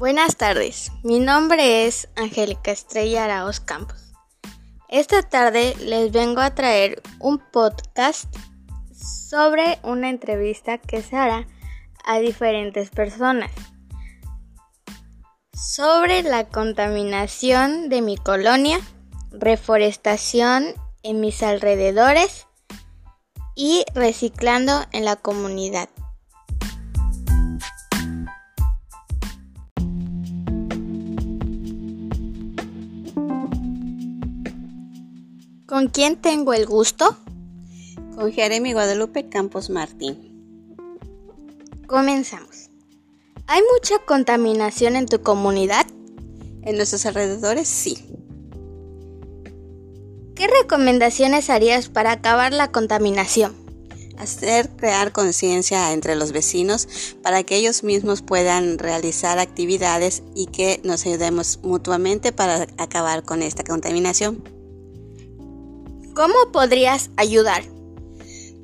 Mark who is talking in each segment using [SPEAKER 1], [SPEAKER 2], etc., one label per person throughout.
[SPEAKER 1] Buenas tardes, mi nombre es Angélica Estrella Araos Campos. Esta tarde les vengo a traer un podcast sobre una entrevista que se hará a diferentes personas sobre la contaminación de mi colonia, reforestación en mis alrededores y reciclando en la comunidad. ¿Con quién tengo el gusto?
[SPEAKER 2] Con Jeremy Guadalupe Campos Martín.
[SPEAKER 1] Comenzamos. ¿Hay mucha contaminación en tu comunidad?
[SPEAKER 2] En nuestros alrededores sí.
[SPEAKER 1] ¿Qué recomendaciones harías para acabar la contaminación?
[SPEAKER 2] Hacer crear conciencia entre los vecinos para que ellos mismos puedan realizar actividades y que nos ayudemos mutuamente para acabar con esta contaminación.
[SPEAKER 1] ¿Cómo podrías ayudar?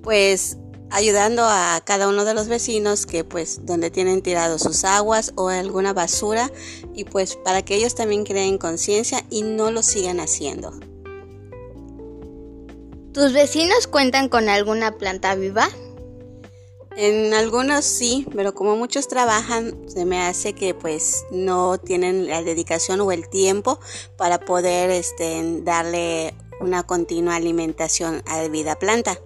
[SPEAKER 2] Pues ayudando a cada uno de los vecinos que pues donde tienen tirado sus aguas o alguna basura y pues para que ellos también creen conciencia y no lo sigan haciendo.
[SPEAKER 1] ¿Tus vecinos cuentan con alguna planta viva?
[SPEAKER 2] En algunos sí, pero como muchos trabajan, se me hace que pues no tienen la dedicación o el tiempo para poder este, darle una continua alimentación a la vida planta.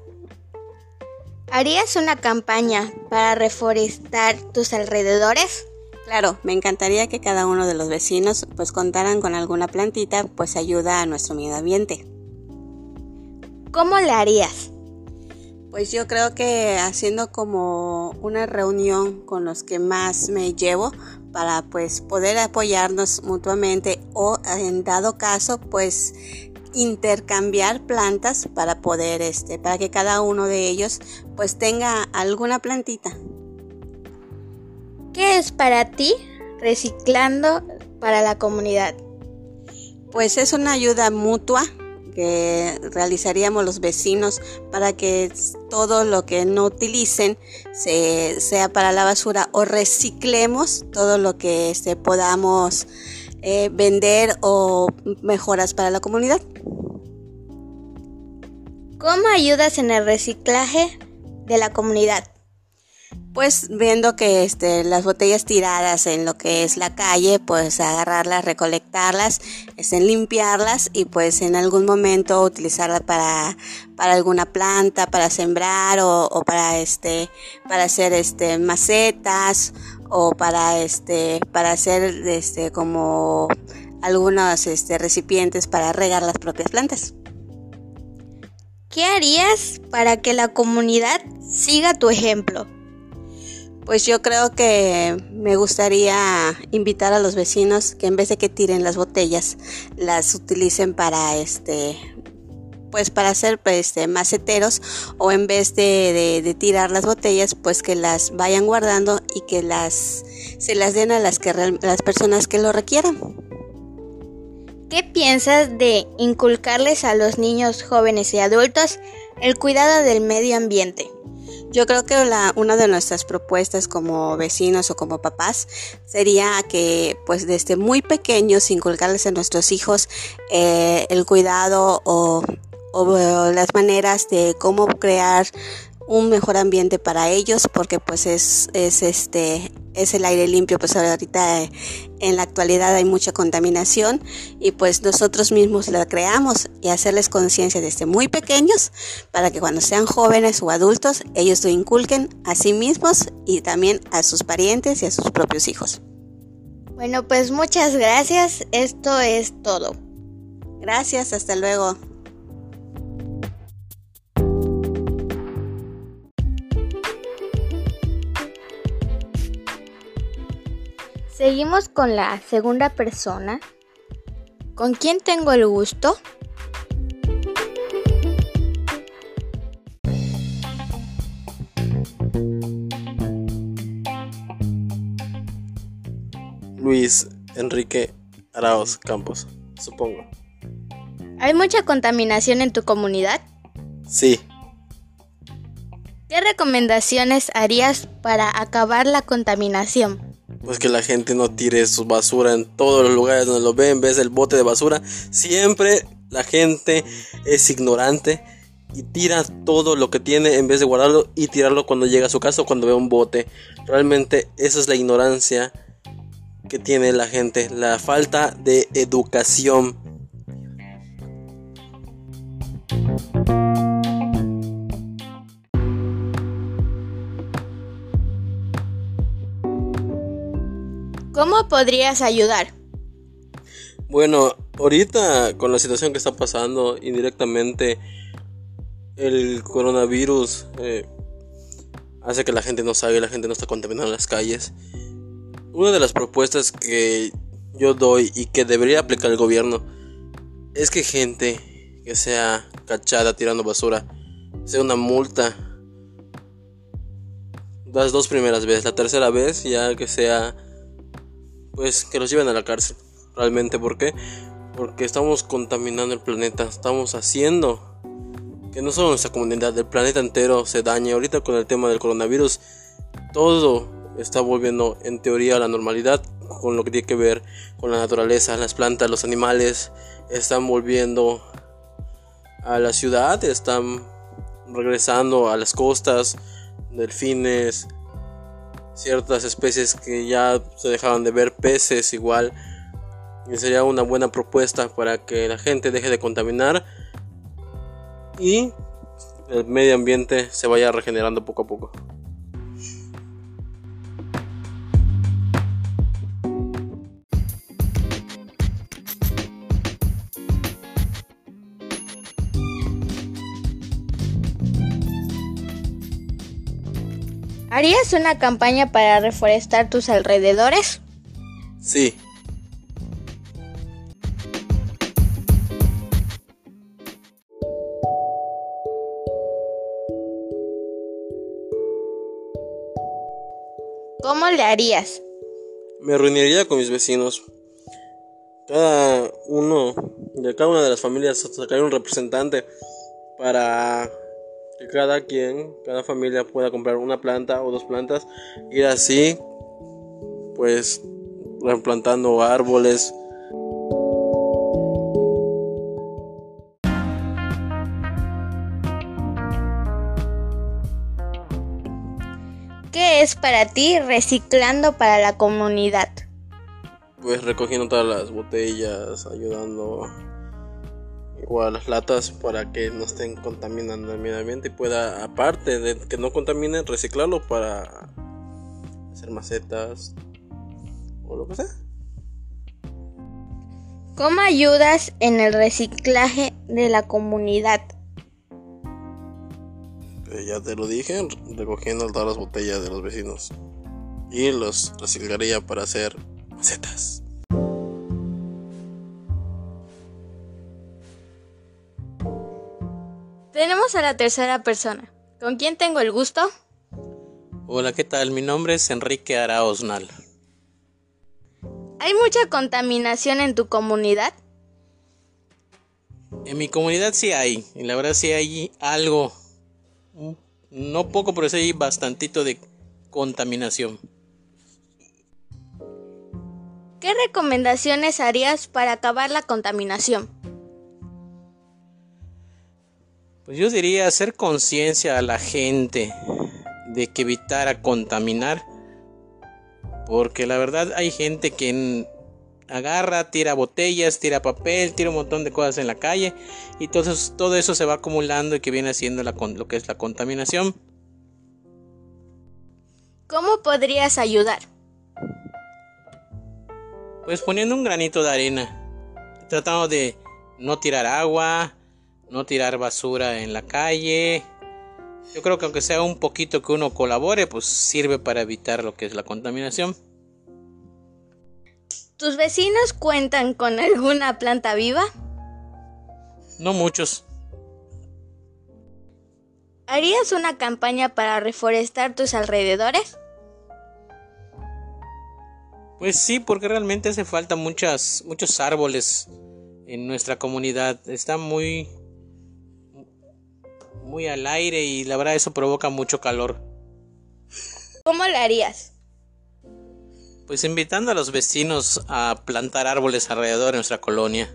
[SPEAKER 1] ¿Harías una campaña para reforestar tus alrededores?
[SPEAKER 2] Claro, me encantaría que cada uno de los vecinos pues contaran con alguna plantita, pues ayuda a nuestro medio ambiente.
[SPEAKER 1] ¿Cómo le harías?
[SPEAKER 2] Pues yo creo que haciendo como una reunión con los que más me llevo para pues poder apoyarnos mutuamente o en dado caso pues intercambiar plantas para poder este para que cada uno de ellos pues tenga alguna plantita.
[SPEAKER 1] ¿Qué es para ti reciclando para la comunidad?
[SPEAKER 2] Pues es una ayuda mutua que realizaríamos los vecinos para que todo lo que no utilicen sea para la basura o reciclemos todo lo que este, podamos eh, vender o mejoras para la comunidad.
[SPEAKER 1] ¿Cómo ayudas en el reciclaje de la comunidad?
[SPEAKER 2] Pues viendo que este, las botellas tiradas en lo que es la calle, pues agarrarlas, recolectarlas, este, limpiarlas y pues en algún momento utilizarlas para, para alguna planta, para sembrar o, o para este, para hacer este macetas o para este para hacer este como algunos este, recipientes para regar las propias plantas.
[SPEAKER 1] ¿Qué harías para que la comunidad siga tu ejemplo?
[SPEAKER 2] Pues yo creo que me gustaría invitar a los vecinos que en vez de que tiren las botellas, las utilicen para este pues para hacer pues, este, maceteros o en vez de, tirar las botellas pues que las vayan guardando y que las se las den a las que las personas que lo requieran.
[SPEAKER 1] ¿Qué piensas de inculcarles a los niños, jóvenes y adultos el cuidado del medio ambiente?
[SPEAKER 2] Yo creo que la, una de nuestras propuestas como vecinos o como papás sería que pues desde muy pequeños inculcarles a nuestros hijos eh, el cuidado o o las maneras de cómo crear un mejor ambiente para ellos porque pues es, es este es el aire limpio pues ahorita en la actualidad hay mucha contaminación y pues nosotros mismos la creamos y hacerles conciencia desde muy pequeños para que cuando sean jóvenes o adultos ellos lo inculquen a sí mismos y también a sus parientes y a sus propios hijos.
[SPEAKER 1] Bueno pues muchas gracias, esto es todo.
[SPEAKER 2] Gracias, hasta luego.
[SPEAKER 1] Seguimos con la segunda persona. ¿Con quién tengo el gusto?
[SPEAKER 3] Luis Enrique Araos Campos, supongo.
[SPEAKER 1] ¿Hay mucha contaminación en tu comunidad?
[SPEAKER 3] Sí.
[SPEAKER 1] ¿Qué recomendaciones harías para acabar la contaminación?
[SPEAKER 3] Pues que la gente no tire su basura en todos los lugares donde lo ven, ves el bote de basura. Siempre la gente es ignorante y tira todo lo que tiene en vez de guardarlo y tirarlo cuando llega a su casa o cuando ve un bote. Realmente esa es la ignorancia que tiene la gente, la falta de educación.
[SPEAKER 1] ¿Cómo podrías ayudar?
[SPEAKER 3] Bueno, ahorita con la situación que está pasando indirectamente, el coronavirus eh, hace que la gente no salga la gente no está contaminando las calles. Una de las propuestas que yo doy y que debería aplicar el gobierno es que gente que sea cachada tirando basura sea una multa las dos primeras veces, la tercera vez ya que sea pues que los lleven a la cárcel. Realmente, ¿por qué? Porque estamos contaminando el planeta, estamos haciendo que no solo nuestra comunidad, el planeta entero se dañe. Ahorita con el tema del coronavirus, todo está volviendo en teoría a la normalidad con lo que tiene que ver con la naturaleza, las plantas, los animales están volviendo a la ciudad, están regresando a las costas, delfines, ciertas especies que ya se dejaban de ver, peces igual. Y sería una buena propuesta para que la gente deje de contaminar y el medio ambiente se vaya regenerando poco a poco.
[SPEAKER 1] ¿Harías una campaña para reforestar tus alrededores?
[SPEAKER 3] Sí.
[SPEAKER 1] ¿Cómo le harías?
[SPEAKER 3] Me reuniría con mis vecinos. Cada uno de cada una de las familias sacaría un representante para que cada quien, cada familia pueda comprar una planta o dos plantas, ir así, pues replantando árboles.
[SPEAKER 1] ¿Qué es para ti reciclando para la comunidad?
[SPEAKER 3] Pues recogiendo todas las botellas, ayudando igual las latas para que no estén contaminando el medio ambiente y pueda, aparte de que no contaminen, reciclarlo para hacer macetas o lo que sea.
[SPEAKER 1] ¿Cómo ayudas en el reciclaje de la comunidad?
[SPEAKER 3] Eh, ya te lo dije, recogiendo todas las botellas de los vecinos y los reciclaría para hacer macetas.
[SPEAKER 1] A la tercera persona. ¿Con quién tengo el gusto?
[SPEAKER 4] Hola, ¿qué tal? Mi nombre es Enrique Araosnal.
[SPEAKER 1] ¿Hay mucha contaminación en tu comunidad?
[SPEAKER 4] En mi comunidad sí hay, y la verdad sí hay algo, no poco, pero sí hay bastantito de contaminación.
[SPEAKER 1] ¿Qué recomendaciones harías para acabar la contaminación?
[SPEAKER 4] Pues yo diría hacer conciencia a la gente de que evitara contaminar. Porque la verdad hay gente que agarra, tira botellas, tira papel, tira un montón de cosas en la calle. Y todo eso, todo eso se va acumulando y que viene haciendo la, lo que es la contaminación.
[SPEAKER 1] ¿Cómo podrías ayudar?
[SPEAKER 4] Pues poniendo un granito de arena. Tratando de no tirar agua, no tirar basura en la calle. Yo creo que aunque sea un poquito que uno colabore, pues sirve para evitar lo que es la contaminación.
[SPEAKER 1] ¿Tus vecinos cuentan con alguna planta viva?
[SPEAKER 4] No muchos.
[SPEAKER 1] ¿Harías una campaña para reforestar tus alrededores?
[SPEAKER 4] Pues sí, porque realmente hace falta muchas, muchos árboles en nuestra comunidad. Está muy muy al aire y la verdad eso provoca mucho calor.
[SPEAKER 1] ¿Cómo lo harías?
[SPEAKER 4] Pues invitando a los vecinos a plantar árboles alrededor de nuestra colonia.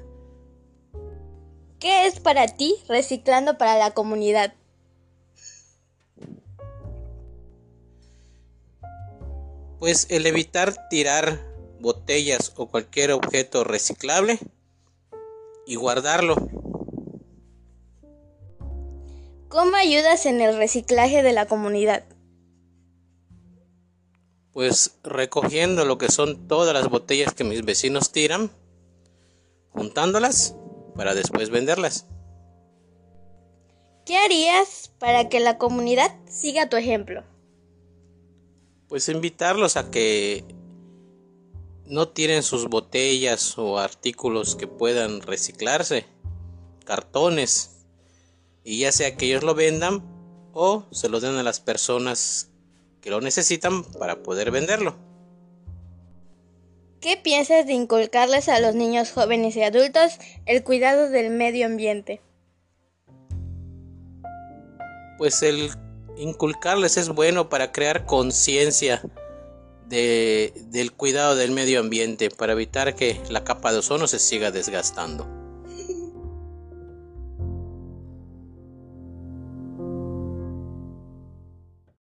[SPEAKER 1] ¿Qué es para ti reciclando para la comunidad?
[SPEAKER 4] Pues el evitar tirar botellas o cualquier objeto reciclable y guardarlo.
[SPEAKER 1] ¿Cómo ayudas en el reciclaje de la comunidad?
[SPEAKER 4] Pues recogiendo lo que son todas las botellas que mis vecinos tiran, juntándolas para después venderlas.
[SPEAKER 1] ¿Qué harías para que la comunidad siga tu ejemplo?
[SPEAKER 4] Pues invitarlos a que no tiren sus botellas o artículos que puedan reciclarse, cartones, y ya sea que ellos lo vendan o se lo den a las personas que lo necesitan para poder venderlo.
[SPEAKER 1] ¿Qué piensas de inculcarles a los niños jóvenes y adultos el cuidado del medio ambiente?
[SPEAKER 4] Pues el inculcarles es bueno para crear conciencia de, del cuidado del medio ambiente, para evitar que la capa de ozono se siga desgastando.